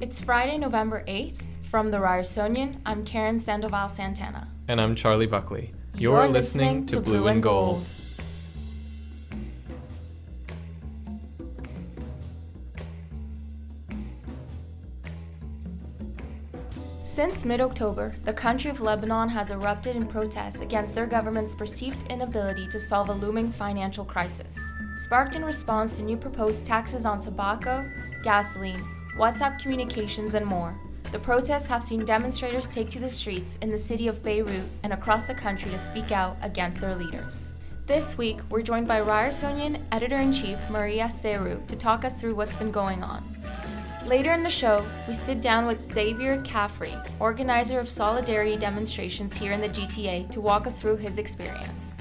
It's Friday, November 8th. From the Ryerson, I'm Karen Sandoval Santana. And I'm Charlie Buckley. You're, You're listening, listening, to Blue, and Gold. Gold. Since mid October, the country of Lebanon has erupted in protests against their government's perceived inability to solve a looming financial crisis. Sparked in response to new proposed taxes on tobacco, gasoline, WhatsApp communications, and more, the protests have seen demonstrators take to the streets in the city of Beirut and across the country to speak out against their leaders. This week, we're joined by Ryerson editor in chief Maria Seru to talk us through what's been going on. Later in the show, we sit down with Xavier Caffrey, organizer of solidarity demonstrations here in the GTA, to walk us through his experience.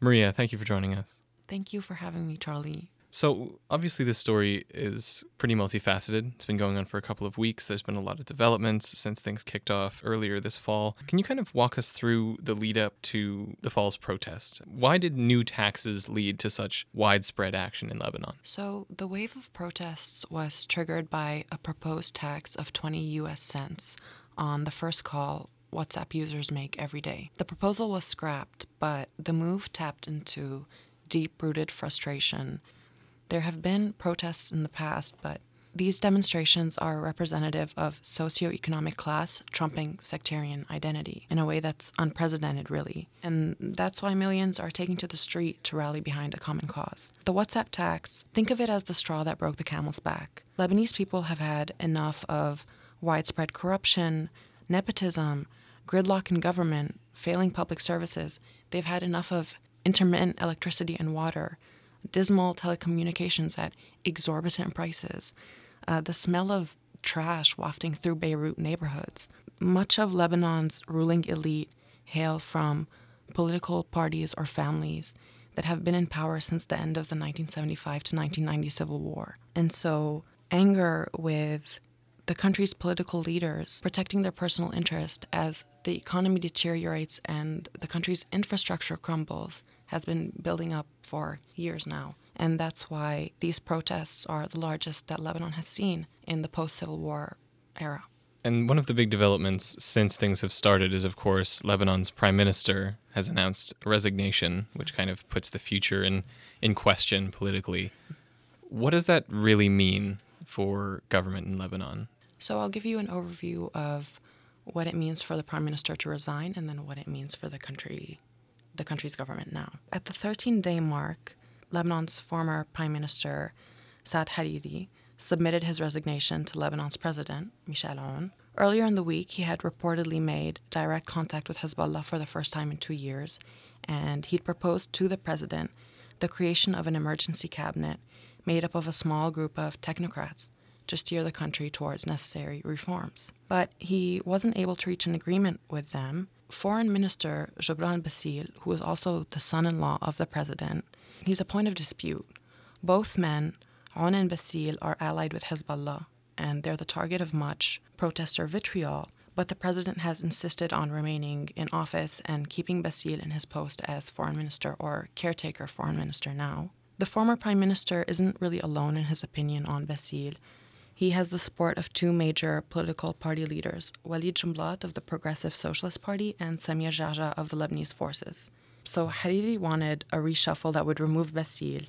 Maria, thank you for joining us. Thank you for having me, Charlie. So, obviously, this story is pretty multifaceted. It's been going on for a couple of weeks. There's been a lot of developments since things kicked off earlier this fall. Can you kind of walk us through the lead up to the fall's protests? Why did new taxes lead to such widespread action in Lebanon? So, the wave of protests was triggered by a proposed tax of 20 US cents on the first call WhatsApp users make every day. The proposal was scrapped, but the move tapped into deep rooted frustration there have been protests in the past, but these demonstrations are representative of socioeconomic class trumping sectarian identity in a way that's unprecedented, really. And that's why millions are taking to the street to rally behind a common cause. The WhatsApp tax, think of it as the straw that broke the camel's back. Lebanese people have had enough of widespread corruption, nepotism, gridlock in government, failing public services. They've had enough of intermittent electricity and water dismal telecommunications at exorbitant prices, uh, the smell of trash wafting through Beirut neighborhoods. Much of Lebanon's ruling elite hail from political parties or families that have been in power since the end of the 1975 to 1990 civil war. And so, anger with the country's political leaders protecting their personal interest as the economy deteriorates and the country's infrastructure crumbles has been building up for years now. And that's why these protests are the largest that Lebanon has seen in the post Civil War era. And one of the big developments since things have started is, of course, Lebanon's prime minister has announced resignation, which kind of puts the future in, in question politically. What does that really mean for government in Lebanon? So I'll give you an overview of what it means for the prime minister to resign and then what it means for the country the country's government now. At the 13 day mark, Lebanon's former Prime Minister Saad Hariri submitted his resignation to Lebanon's president, Michel Aoun. Earlier in the week, he had reportedly made direct contact with Hezbollah for the first time in two years, and he'd proposed to the president the creation of an emergency cabinet made up of a small group of technocrats to steer the country towards necessary reforms. But he wasn't able to reach an agreement with them, Foreign Minister Gebran Bassil, who is also the son in law of the president, he's a point of dispute. Both men, Aoun and Bassil, are allied with Hezbollah, and they're the target of much protester vitriol. But the president has insisted on remaining in office and keeping Bassil in his post as foreign minister or caretaker foreign minister now. The former prime minister isn't really alone in his opinion on Bassil. He has the support of two major political party leaders, Walid Jumblat of the Progressive Socialist Party and Samir Geagea of the Lebanese Forces. So Hariri wanted a reshuffle that would remove Bassil,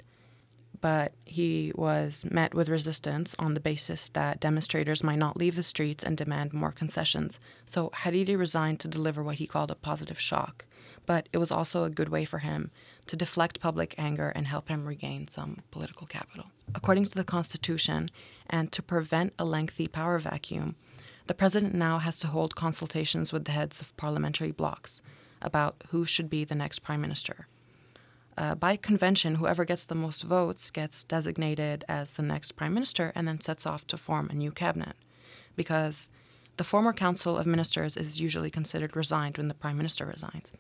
but he was met with resistance on the basis that demonstrators might not leave the streets and demand more concessions. So Hariri resigned to deliver what he called a positive shock, but it was also a good way for him to deflect public anger and help him regain some political capital. According to the Constitution, and to prevent a lengthy power vacuum, the president now has to hold consultations with the heads of parliamentary blocs about who should be the next prime minister. Uh, by convention, whoever gets the most votes gets designated as the next prime minister and then sets off to form a new cabinet. Because the former council of ministers is usually considered resigned when the prime minister resigns.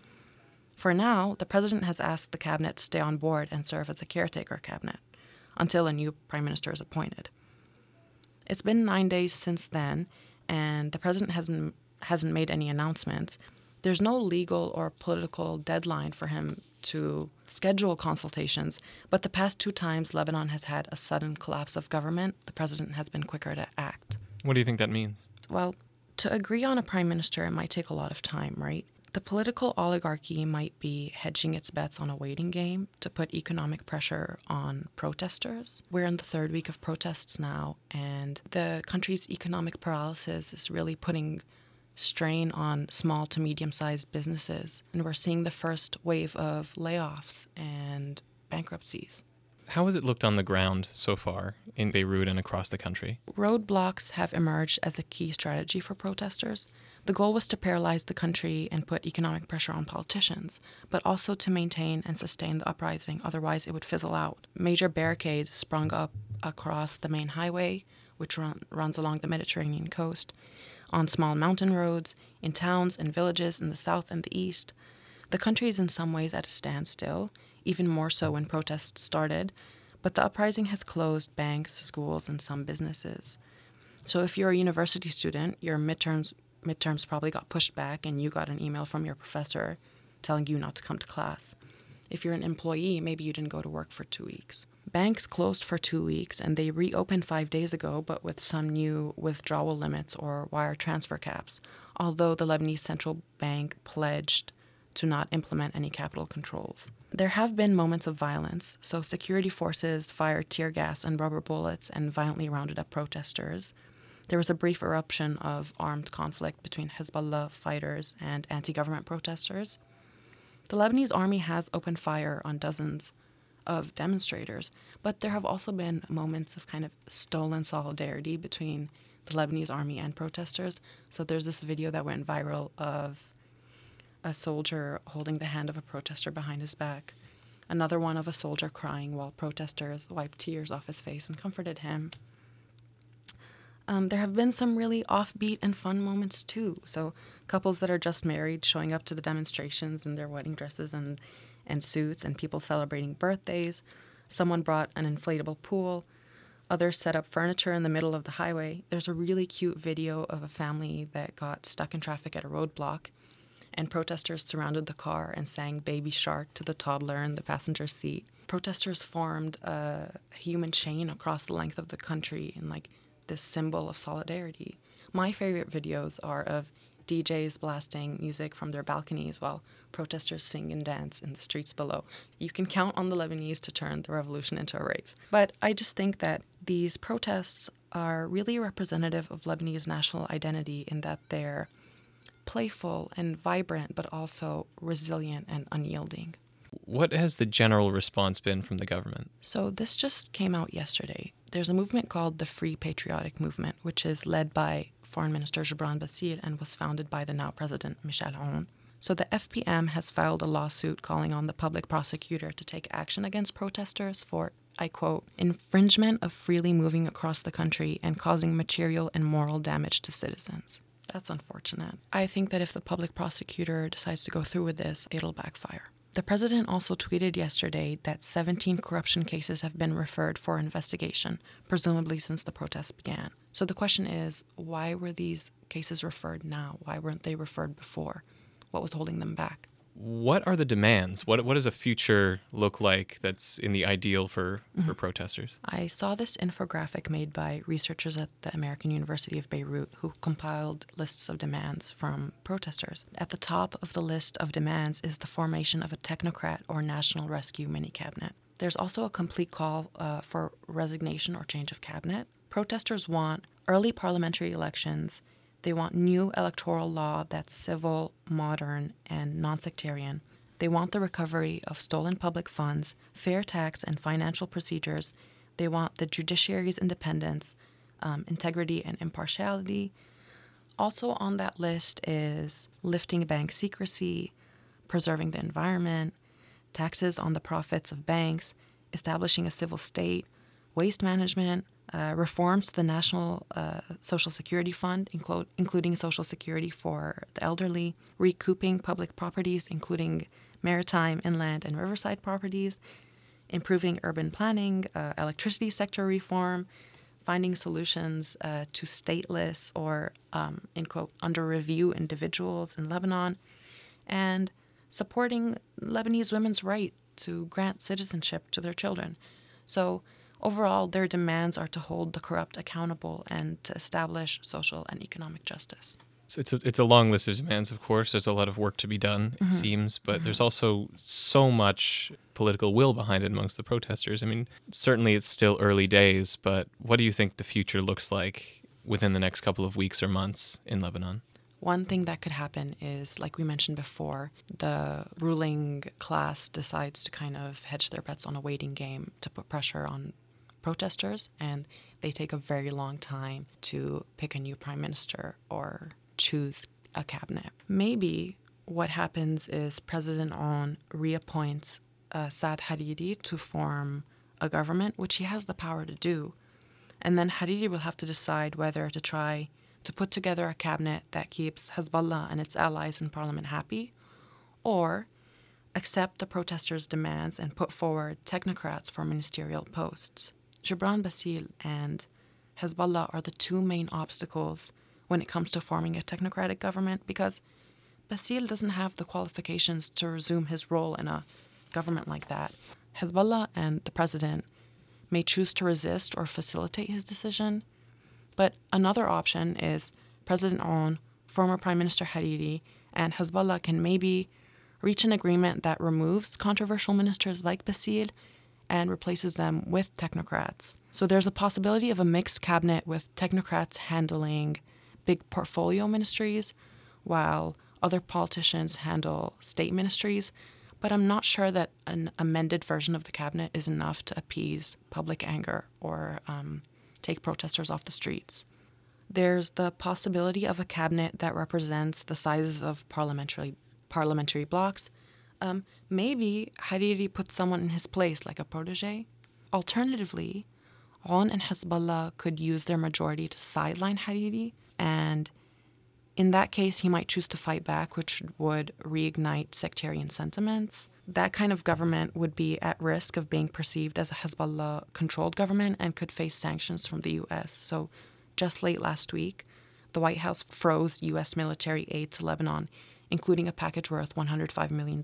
For now, the president has asked the cabinet to stay on board and serve as a caretaker cabinet until a new prime minister is appointed. It's been nine days since then, and the president hasn't hasn't made any announcements. There's no legal or political deadline for him to schedule consultations, but the past two times Lebanon has had a sudden collapse of government, the president has been quicker to act. What do you think that means? Well, to agree on a prime minister, it might take a lot of time, right? The political oligarchy might be hedging its bets on a waiting game to put economic pressure on protesters. We're in the third week of protests now, and the country's economic paralysis is really putting strain on small to medium sized businesses. And we're seeing the first wave of layoffs and bankruptcies. How has it looked on the ground so far in Beirut and across the country? Roadblocks have emerged as a key strategy for protesters. The goal was to paralyze the country and put economic pressure on politicians, but also to maintain and sustain the uprising, otherwise, it would fizzle out. Major barricades sprung up across the main highway, which run, runs along the Mediterranean coast, on small mountain roads, in towns and villages in the south and the east. The country is in some ways at a standstill, even more so when protests started, but the uprising has closed banks, schools, and some businesses. So if you're a university student, your midterms midterms probably got pushed back and you got an email from your professor telling you not to come to class. If you're an employee, maybe you didn't go to work for 2 weeks. Banks closed for 2 weeks and they reopened 5 days ago but with some new withdrawal limits or wire transfer caps, although the Lebanese central bank pledged to not implement any capital controls. There have been moments of violence, so security forces fired tear gas and rubber bullets and violently rounded up protesters. There was a brief eruption of armed conflict between Hezbollah fighters and anti government protesters. The Lebanese army has opened fire on dozens of demonstrators, but there have also been moments of kind of stolen solidarity between the Lebanese army and protesters. So there's this video that went viral of a soldier holding the hand of a protester behind his back, another one of a soldier crying while protesters wiped tears off his face and comforted him. Um, there have been some really offbeat and fun moments too. So, couples that are just married showing up to the demonstrations in their wedding dresses and, and suits, and people celebrating birthdays. Someone brought an inflatable pool. Others set up furniture in the middle of the highway. There's a really cute video of a family that got stuck in traffic at a roadblock and protesters surrounded the car and sang Baby Shark to the toddler in the passenger seat. Protesters formed a human chain across the length of the country in like this symbol of solidarity. My favorite videos are of DJs blasting music from their balconies while protesters sing and dance in the streets below. You can count on the Lebanese to turn the revolution into a rave. But I just think that these protests are really representative of Lebanese national identity in that they're playful and vibrant, but also resilient and unyielding. What has the general response been from the government? So, this just came out yesterday. There's a movement called the Free Patriotic Movement, which is led by Foreign Minister Gebran Bassil and was founded by the now President Michel Aoun. So, the FPM has filed a lawsuit calling on the public prosecutor to take action against protesters for I quote, infringement of freely moving across the country and causing material and moral damage to citizens. That's unfortunate. I think that if the public prosecutor decides to go through with this, it'll backfire. The president also tweeted yesterday that 17 corruption cases have been referred for investigation, presumably since the protests began. So the question is why were these cases referred now? Why weren't they referred before? What was holding them back? What are the demands? What what does a future look like that's in the ideal for, mm-hmm. for protesters? I saw this infographic made by researchers at the American University of Beirut who compiled lists of demands from protesters. At the top of the list of demands is the formation of a technocrat or national rescue mini cabinet. There's also a complete call uh, for resignation or change of cabinet. Protesters want early parliamentary elections they want new electoral law that's civil, modern, and non-sectarian. They want the recovery of stolen public funds, fair tax and financial procedures. They want the judiciary's independence, um, integrity, and impartiality. Also on that list is lifting bank secrecy, preserving the environment, taxes on the profits of banks, establishing a civil state, waste management, uh, reforms to the National uh, Social Security Fund, inclu- including Social Security for the elderly, recouping public properties, including maritime, inland, and riverside properties, improving urban planning, uh, electricity sector reform, finding solutions uh, to stateless or, um, in quote, under review individuals in Lebanon, and supporting Lebanese women's right to grant citizenship to their children. So, overall, their demands are to hold the corrupt accountable and to establish social and economic justice. So it's a, it's a long list of demands, of course. There's a lot of work to be done, it mm-hmm. seems, but mm-hmm. there's also so much political will behind it amongst the protesters. I mean, certainly it's still early days, but what do you think the future looks like within the next couple of weeks or months in Lebanon? One thing that could happen is, like we mentioned before, the ruling class decides to kind of hedge their bets on a waiting game to put pressure on protesters, and they take a very long time to pick a new prime minister or choose a cabinet. Maybe what happens is President Aoun reappoints uh, Saad Hariri to form a government, which he has the power to do. And then Hariri will have to decide whether to try to put together a cabinet that keeps Hezbollah and its allies in parliament happy, or accept the protesters' demands and put forward technocrats for ministerial posts. Gebran Bassil and Hezbollah are the two main obstacles when it comes to forming a technocratic government because Bassil doesn't have the qualifications to resume his role in a government like that. Hezbollah and the president may choose to resist or facilitate his decision, but another option is President Aoun, former Prime Minister Hariri, and Hezbollah can maybe reach an agreement that removes controversial ministers like Bassil and replaces them with technocrats. So there's a possibility of a mixed cabinet with technocrats handling big portfolio ministries while other politicians handle state ministries. But I'm not sure that an amended version of the cabinet is enough to appease public anger or um, take protesters off the streets. There's the possibility of a cabinet that represents the sizes of parliamentary parliamentary blocks. Um, maybe Hariri put someone in his place, like a protege. Alternatively, Aoun and Hezbollah could use their majority to sideline Hariri, and in that case, he might choose to fight back, which would reignite sectarian sentiments that kind of government would be at risk of being perceived as a Hezbollah controlled government and could face sanctions from the US. So, just late last week, the White House froze US military aid to Lebanon, including a package worth $105 million.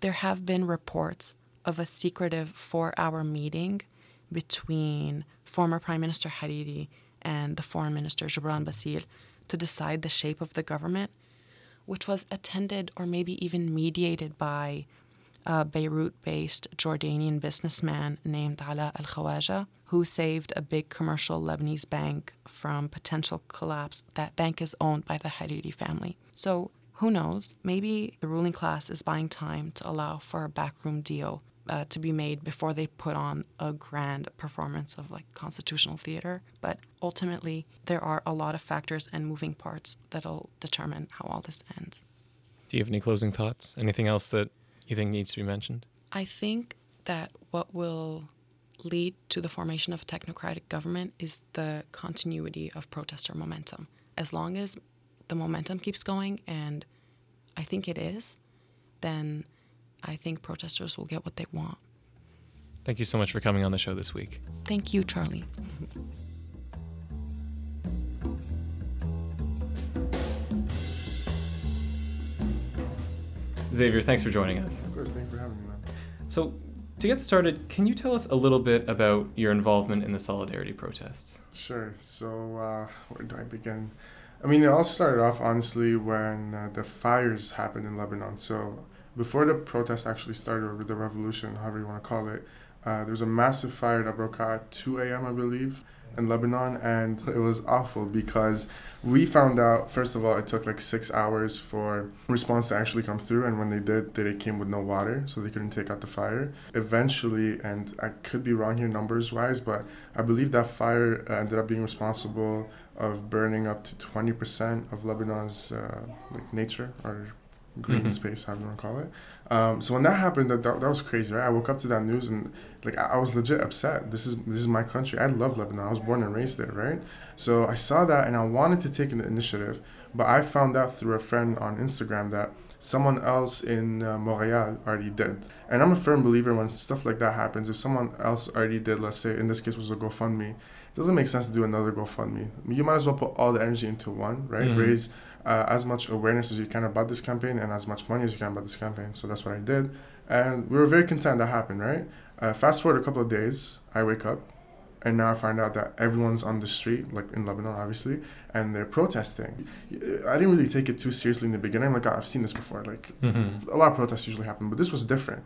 There have been reports of a secretive four hour meeting between former Prime Minister Hariri and the Foreign Minister Gebran Bassil to decide the shape of the government which was attended or maybe even mediated by a Beirut based Jordanian businessman named Ala Al Khawaja, who saved a big commercial Lebanese bank from potential collapse. That bank is owned by the Hariri family. So, who knows? Maybe the ruling class is buying time to allow for a backroom deal uh, to be made before they put on a grand performance of like constitutional theater. But ultimately, there are a lot of factors and moving parts that'll determine how all this ends. Do you have any closing thoughts? Anything else that you think needs to be mentioned? I think that what will lead to the formation of a technocratic government is the continuity of protester momentum. As long as the momentum keeps going, and I think it is, then I think protesters will get what they want. Thank you so much for coming on the show this week. Thank you, Charlie. Xavier, thanks for joining us. Of course, thanks for having me, man. So, to get started, can you tell us a little bit about your involvement in the solidarity protests? Sure. So, uh, where do I begin? I mean, it all started off honestly when uh, the fires happened in Lebanon. So, before the protest actually started, or the revolution, however you want to call it, uh, there was a massive fire that broke out at 2 a.m., I believe, in Lebanon, and it was awful because we found out, first of all, it took like six hours for response to actually come through, and when they did, they came with no water, so they couldn't take out the fire. Eventually, and I could be wrong here numbers wise, but I believe that fire ended up being responsible of burning up to 20% of Lebanon's uh, like nature or green mm-hmm. space, however you want to call it. Um, so when that happened, that, that, that was crazy, right? I woke up to that news and like I, I was legit upset. This is this is my country. I love Lebanon. I was born and raised there, right? So I saw that and I wanted to take an initiative, but I found out through a friend on Instagram that someone else in uh, Montreal already did. And I'm a firm believer when stuff like that happens, if someone else already did, let's say in this case was a GoFundMe, doesn't make sense to do another GoFundMe. You might as well put all the energy into one, right? Mm-hmm. Raise uh, as much awareness as you can about this campaign and as much money as you can about this campaign. So that's what I did. And we were very content that happened, right? Uh, fast forward a couple of days, I wake up and now I find out that everyone's on the street, like in Lebanon, obviously, and they're protesting. I didn't really take it too seriously in the beginning. I'm like, oh, I've seen this before. Like, mm-hmm. a lot of protests usually happen, but this was different.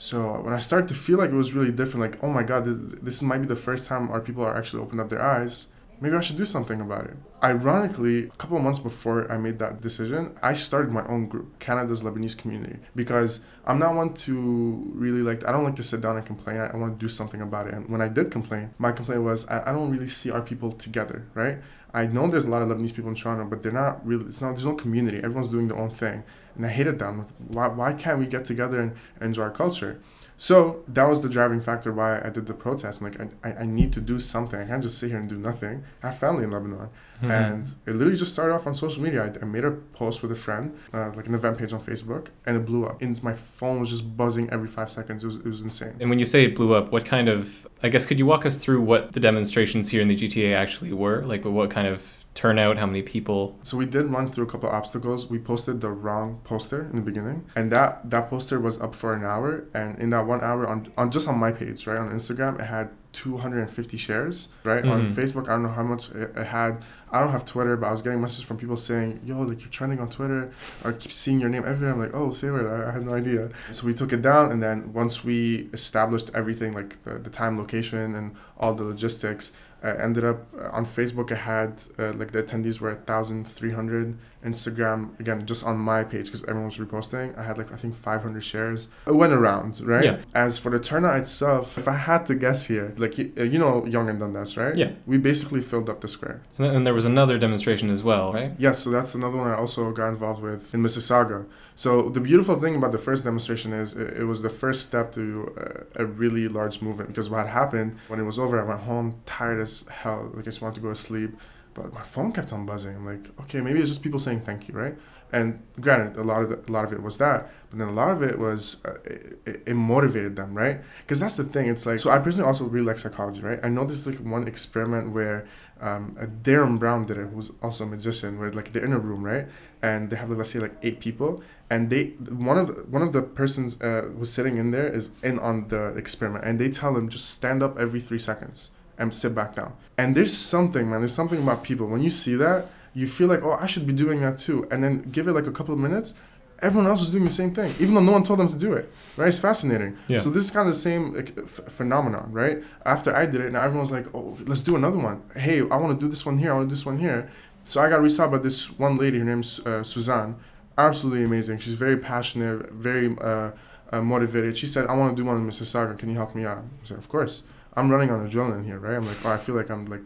So when I started to feel like it was really different, like, oh my God, this, this might be the first time our people are actually opened up their eyes maybe I should do something about it. Ironically, a couple of months before I made that decision, I started my own group, Canada's Lebanese Community, because I'm not one to really like, I don't like to sit down and complain. I, I want to do something about it. And when I did complain, my complaint was, I, I don't really see our people together, right? I know there's a lot of Lebanese people in Toronto, but they're not really, it's not, there's no community. Everyone's doing their own thing. And I hated them. Why, why can't we get together and enjoy our culture? So that was the driving factor why I did the protest. I'm like, I, I need to do something. I can't just sit here and do nothing. I have family in Lebanon. Mm-hmm. And it literally just started off on social media. I, I made a post with a friend, uh, like an event page on Facebook, and it blew up. And my phone was just buzzing every five seconds. It was, it was insane. And when you say it blew up, what kind of, I guess, could you walk us through what the demonstrations here in the GTA actually were? Like, what kind of turnout? How many people? So we did run through a couple obstacles. We posted the wrong poster in the beginning, and that that poster was up for an hour. And in that one hour, on on just on my page, right on Instagram, it had 250 shares. Right mm-hmm. on Facebook, I don't know how much it, it, had. I don't have Twitter, but I was getting messages from people saying, "Yo, like you're trending on Twitter." I keep seeing your name everywhere. I'm like, "Oh, say it." I, I had no idea. So we took it down, and then once we established everything, like the, the time, location, and all the logistics I ended up uh, on Facebook. I had uh, like the attendees were 1,300. Instagram again, just on my page because everyone was reposting. I had like I think 500 shares. It went around, right? Yeah. As for the turnout itself, if I had to guess here, like you, uh, you know, Yonge and Dundas, right? Yeah. We basically filled up the square. And there was another demonstration as well, right? Yes. So that's another one I also got involved with in Mississauga. So the beautiful thing about the first demonstration is it, was the first step to uh, a really large movement because what happened when it was over, I went home tired as hell. Like I just wanted to go to sleep, but my phone kept on buzzing. I'm like, okay, maybe it's just people saying thank you, right? And granted, a lot of the, a lot of it was that, but then a lot of it was uh, it, it, motivated them, right? Because that's the thing. It's like so. I personally also really like psychology, right? I know this is like one experiment where um, Derren Brown did it, who's also a magician, where like they're in a room, right? And they have like, let's say like eight people, and they one of one of the persons uh, who's sitting in there is in on the experiment, and they tell him just stand up every three seconds and sit back down. And there's something, man. There's something about people when you see that you feel like, oh, I should be doing that too. And then give it like a couple of minutes, everyone else was doing the same thing, even though no one told them to do it. Right? It's fascinating. Yeah. So this is kind of the same like, f- phenomenon, right? After I did it, now everyone's like, oh, let's do another one. Hey, I want to do this one here. I want to do this one here. So I got reached out by this one lady. Her name's uh, Suzanne. Absolutely amazing. She's very passionate, very uh, uh, motivated. She said, I want to do one in Mississauga. Can you help me out? I said, of course. I'm running on adrenaline here, right? I'm like, oh, I feel like I'm like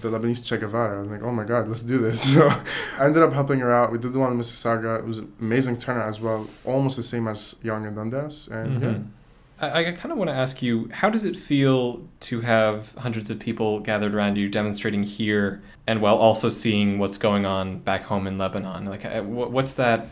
the Lebanese Che Guevara. I'm like, oh my God, let's do this. So I ended up helping her out. We did the one in Mississauga. It was an amazing turnout as well, almost the same as Yonge and Dundas. And mm-hmm. yeah. I, I kind of want to ask you, how does it feel to have hundreds of people gathered around you demonstrating here, and while also seeing what's going on back home in Lebanon? Like, uh, what's that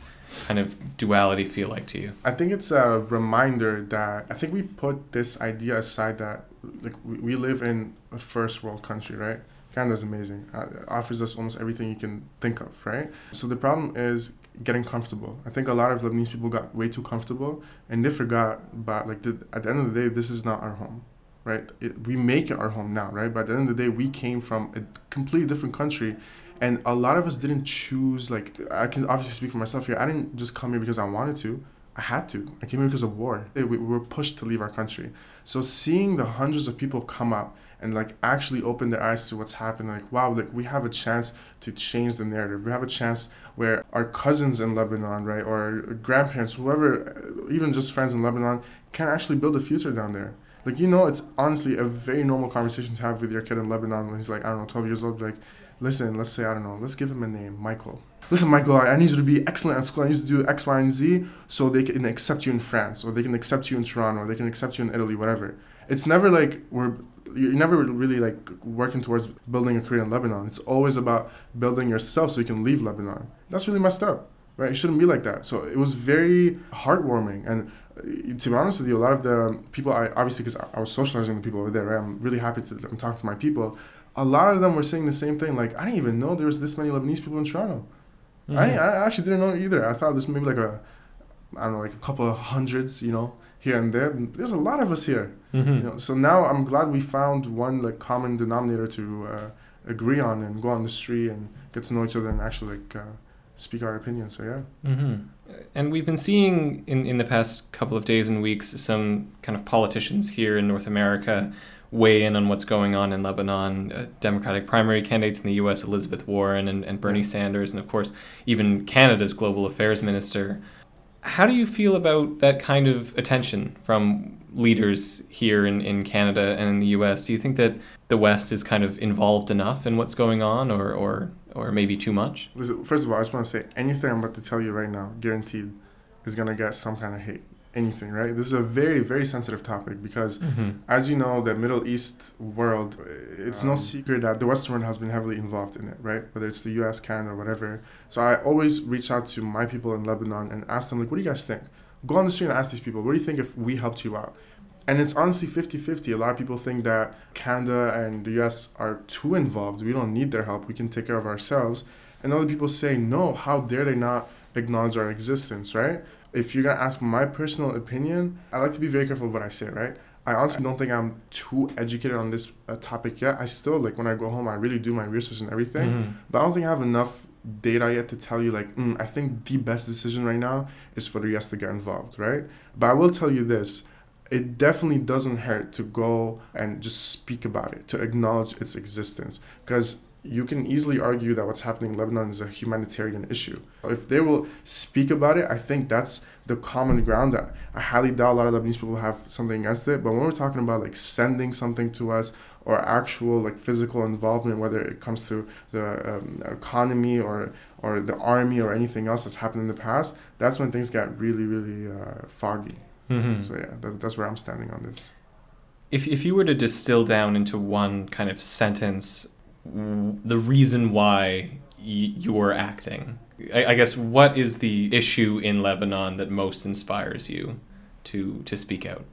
kind of duality feel like to you? I think it's a reminder that I think we put this idea aside that like we, live in a first world country, right? Canada's amazing. Uh, it offers us almost everything you can think of, right? So the problem is getting comfortable. I think a lot of Lebanese people got way too comfortable and they forgot about like the, at the end of the day, this is not our home, right? It, we make it our home now, right? But at the end of the day, we came from a completely different country and a lot of us didn't choose like i can obviously speak for myself here i didn't just come here because i wanted to i had to. I came here because of war. We, we were pushed to leave our country. So seeing the hundreds of people come up and like actually open their eyes to what's happening like wow like we have a chance to change the narrative. We have a chance where our cousins in lebanon right or grandparents whoever uh, even just friends in lebanon can actually build a future down there. Like you know it's honestly a very normal conversation to have with your kid in lebanon when he's like i don't know 12 years old like listen, let's say, I don't know, let's give him a name, Michael. Listen, Michael, I need you to be excellent at school. I need you to do X, Y, and Z so they can accept you in France, or they can accept you in Toronto, or they can accept you in Italy, whatever. It's never like we're you're never really like working towards building a career in Lebanon. It's always about building yourself so you can leave Lebanon. That's really messed up, right? It shouldn't be like that. So it was very heartwarming. And uh, to be honest with you, a lot of the people, I obviously because I was socializing with people over there, right? I'm really happy to I'm talking to my people a lot of them were saying the same thing. Like, I didn't even know there was this many Lebanese people in Toronto. Mm-hmm. I, I actually didn't know either. I thought this maybe like a, I don't know, like a couple of hundreds, you know, here and there. There's a lot of us here. Mm-hmm. You know, so now I'm glad we found one like common denominator to uh, agree on and go on the street and get to know each other and actually like uh, speak our opinions. So yeah. Mm-hmm. And we've been seeing in in the past couple of days and weeks some kind of politicians here in North America weigh in on what's going on in Lebanon. Uh, Democratic primary candidates in the U.S., Elizabeth Warren and, and Bernie Sanders, and of course, even Canada's global affairs minister. How do you feel about that kind of attention from leaders here in, in Canada and in the US? Do you think that the West is kind of involved enough in what's going on or, or, or maybe too much? First of all, I just want to say anything I'm about to tell you right now, guaranteed, is going to get some kind of hate anything, right? This is a very, very sensitive topic because, mm-hmm. as you know, the Middle East world, it's um, no secret that the Western world has been heavily involved in it, right? Whether it's the US, Canada, or whatever. So I always reach out to my people in Lebanon and ask them, like, what do you guys think? Go on the street and ask these people, what do you think if we helped you out? And it's honestly 50 50. A lot of people think that Canada and the US are too involved. We don't need their help. We can take care of ourselves. And other people say, no, how dare they not acknowledge our existence, right? If you're gonna ask my personal opinion, I like to be very careful of what I say, right? I honestly don't think I'm too educated on this uh, topic yet. I still like when I go home, I really do my research and everything, mm-hmm. but I don't think I have enough data yet to tell you like mm, I think the best decision right now is for the US to get involved, right? But I will tell you this: it definitely doesn't hurt to go and just speak about it, to acknowledge its existence, because you can easily argue that what's happening in Lebanon is a humanitarian issue. If they will speak about it, I think that's the common ground that I highly doubt a lot of Lebanese people have something against it. But when we're talking about like sending something to us or actual like physical involvement, whether it comes to the um, economy or or the army or anything else that's happened in the past, that's when things get really really uh, foggy. Mm-hmm. So yeah, that, that's where I'm standing on this. If if you were to distill down into one kind of sentence the reason why y- you're acting. I, I guess what is the issue in Lebanon that most inspires you to to speak out?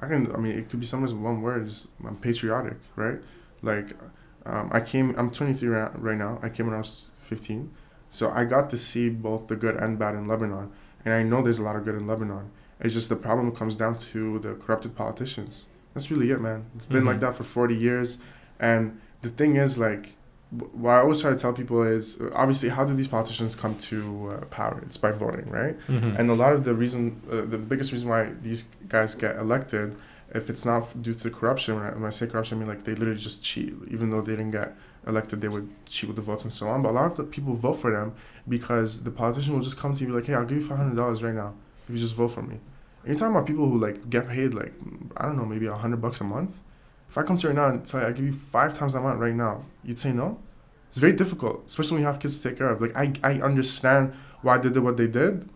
I can. I mean, it could be something in one word. Just I'm patriotic, right? Like, um, I came. I'm 23 right now. I came when I was 15, so I got to see both the good and bad in Lebanon, and I know there's a lot of good in Lebanon. It's just the problem comes down to the corrupted politicians. That's really it, man. It's been mm-hmm. like that for 40 years, and the thing is like what I always try to tell people is obviously how do these politicians come to uh, power? It's by voting, right? Mm-hmm. And a lot of the reason, uh, the biggest reason why these guys get elected, if it's not due to corruption, when I, when I, say corruption, I mean like they literally just cheat. Even though they didn't get elected, they would cheat with the votes and so on. But a lot of the people vote for them because the politician will just come to you and be like, hey, I'll give you five hundred dollars right now if you just vote for me. And you're talking about people who like get paid like I don't know maybe a hundred bucks a month if I come to you right now and tell you I give you five times that amount right now, you'd say no. It's very difficult, especially when you have kids to take care of. Like I, I understand why they did what they did,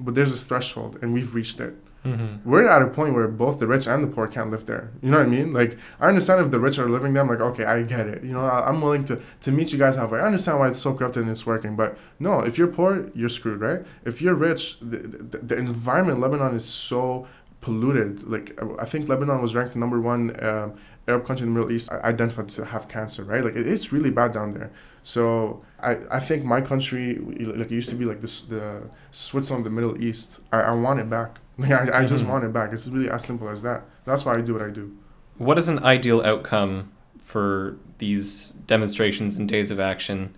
but there's a threshold and we've reached it. Mm-hmm. We're at a point where both the rich and the poor can't live there. You know what I mean? Like I understand if the rich are living there, I'm like, okay, I get it. You know, I, am willing to to meet you guys halfway. I understand why it's so corrupted and it's working, but no, if you're poor, you're screwed, right? If you're rich, the, the, the environment in Lebanon is so polluted. Like I think Lebanon was ranked number one um, Arab country in the Middle East identified to have cancer, right? Like it's really bad down there. So I, I think my country, like it used to be like this, the Switzerland, the Middle East. I, I want it back. Like I, I just mm-hmm. want it back. It's really as simple as that. That's why I do what I do. What is an ideal outcome for these demonstrations and days of action?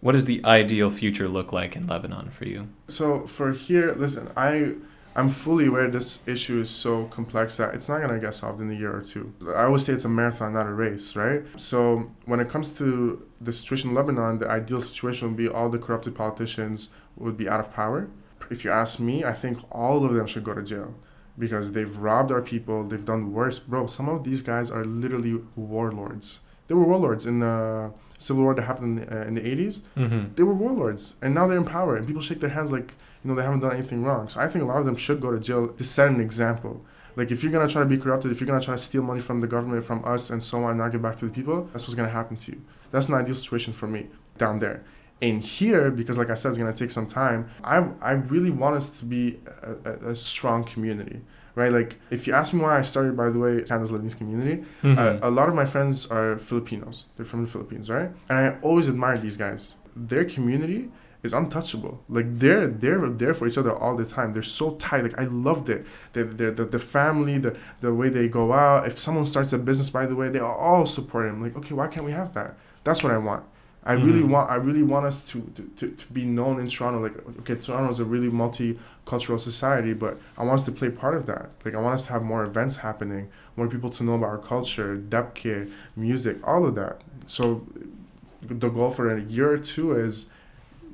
What does the ideal future look like in Lebanon for you? So for here, listen, I I'm fully aware this issue is so complex that it's not gonna get solved in a year or two. I always say it's a marathon, not a race, right? So when it comes to the situation in Lebanon, the ideal situation would be all the corrupted politicians would be out of power. If you ask me, I think all of them should go to jail because they've robbed our people. They've done worse, bro. Some of these guys are literally warlords. They were warlords in the civil war that happened in the, uh, in the 80s. Mm-hmm. They were warlords, and now they're in power, and people shake their hands like you know they haven't done anything wrong. So I think a lot of them should go to jail to set an example. Like if you're gonna try to be corrupted, if you're gonna try to steal money from the government, from us, and so on, and not give back to the people, that's what's gonna happen to you. That's an ideal situation for me down there. In here, because like I said, it's gonna take some time. I I really want us to be a, a, a strong community right? Like, if you ask me why I started, by the way, Canada's Lebanese community, mm-hmm. uh, a lot of my friends are Filipinos. They're from the Philippines, right? And I always admired these guys. Their community is untouchable. Like they're they're there for each other all the time. They're so tight. Like I loved it. The the the, the family, the the way they go out. If someone starts a business, by the way, they all support him. Like okay, why can't we have that? That's what I want. I mm-hmm. really want I really want us to, to, to, to be known in Toronto. Like okay, Toronto is a really multicultural society, but I want us to play part of that. Like I want us to have more events happening, more people to know about our culture, dabke, music, all of that. So the goal for a year or two is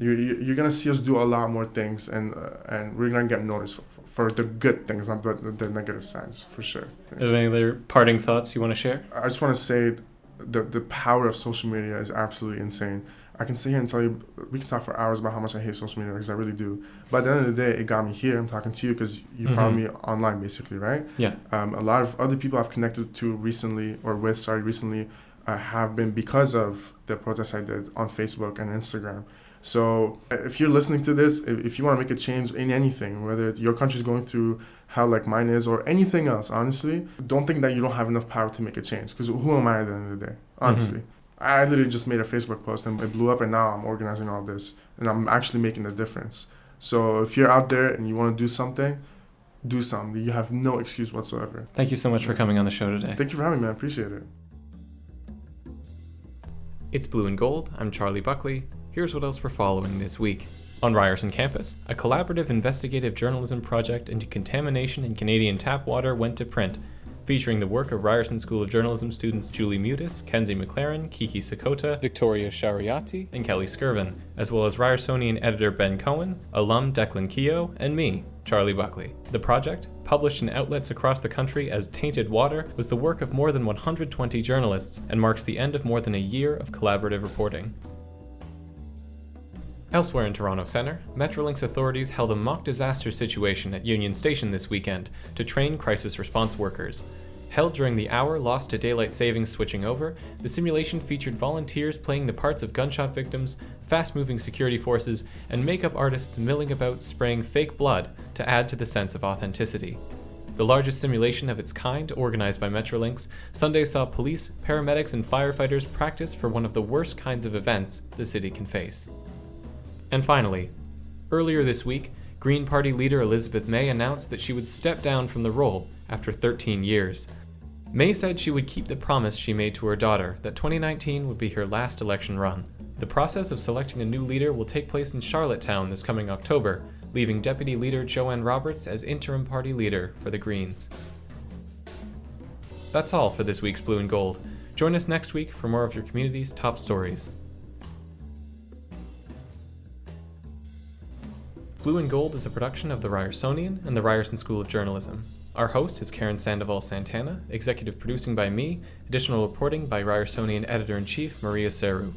you're, you're gonna see us do a lot more things and uh, and we're gonna get noticed for, for the good things not the, the negative sides for sure any other parting thoughts you want to share i just want to say the the power of social media is absolutely insane. I can sit here and tell you we can talk for hours about how much i hate social media because i really do. But at the end of the day it got me here i'm talking to you because you mm-hmm. found me online basically right? Yeah. Um, a lot of other people i've connected to recently or with sorry recently uh, have been because of the protests i did on facebook and instagram so if you're listening to this, if you want to make a change in anything, whether your country's going through how like mine is or anything else, honestly, don't think that you don't have enough power to make a change. Because who am I at the end of the day? Honestly. Mm-hmm. I literally just made a Facebook post and it blew up, and now I'm organizing all this and I'm actually making a difference. So if you're out there and you want to do something, do something. You have no excuse whatsoever. Thank you so much for coming on the show today. Thank you for having me. I appreciate it. It's Blue and Gold. I'm Charlie Buckley. Here's what else we're following this week. On Ryerson campus, a collaborative investigative journalism project into contamination in Canadian tap water went to print, featuring the work of Ryerson School of Journalism students Julie Mutis, Kenzie McLaren, Kiki Sakota, Victoria Shariati, and Kelly Skirvin, as well as Ryersonian editor Ben Cohen, alum Declan Keogh, and me, Charlie Buckley. The project, published in outlets across the country as Tainted Water, was the work of more than 120 journalists and marks the end of more than a year of collaborative reporting. Elsewhere in Toronto Centre, Metrolinx authorities held a mock disaster situation at Union Station this weekend to train crisis response workers. Held during the hour lost to daylight savings switching over, the simulation featured volunteers playing the parts of gunshot victims, fast moving security forces, and makeup artists milling about spraying fake blood to add to the sense of authenticity. The largest simulation of its kind, organized by Metrolinx, Sunday saw police, paramedics, and firefighters practice for one of the worst kinds of events the city can face. And finally, earlier this week, Green Party leader Elizabeth May announced that she would step down from the role after 13 years. May said she would keep the promise she made to her daughter that 2019 would be her last election run. The process of selecting a new leader will take place in Charlottetown this coming October, leaving Deputy Leader Jo-Ann Roberts as interim party leader for the Greens. That's all for this week's Blue and Gold. Join us next week for more of your community's top stories. Blue and Gold is a production of the Ryersonian and the Ryerson School of Journalism. Our host is Karen Sandoval Santana, executive producing by me, additional reporting by Ryersonian editor in chief Maria Seru.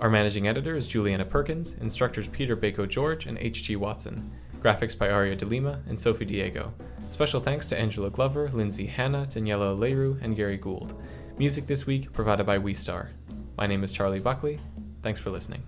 Our managing editor is Juliana Perkins, instructors Peter Bakogeorge and H.G. Watson, graphics by Aria de Lima and Sophie Diego. Special thanks to Angela Glover, Lindsay Hanna, Daniela Leroux, and Gary Gould. Music this week provided by We Star. My name is Charlie Buckley. Thanks for listening.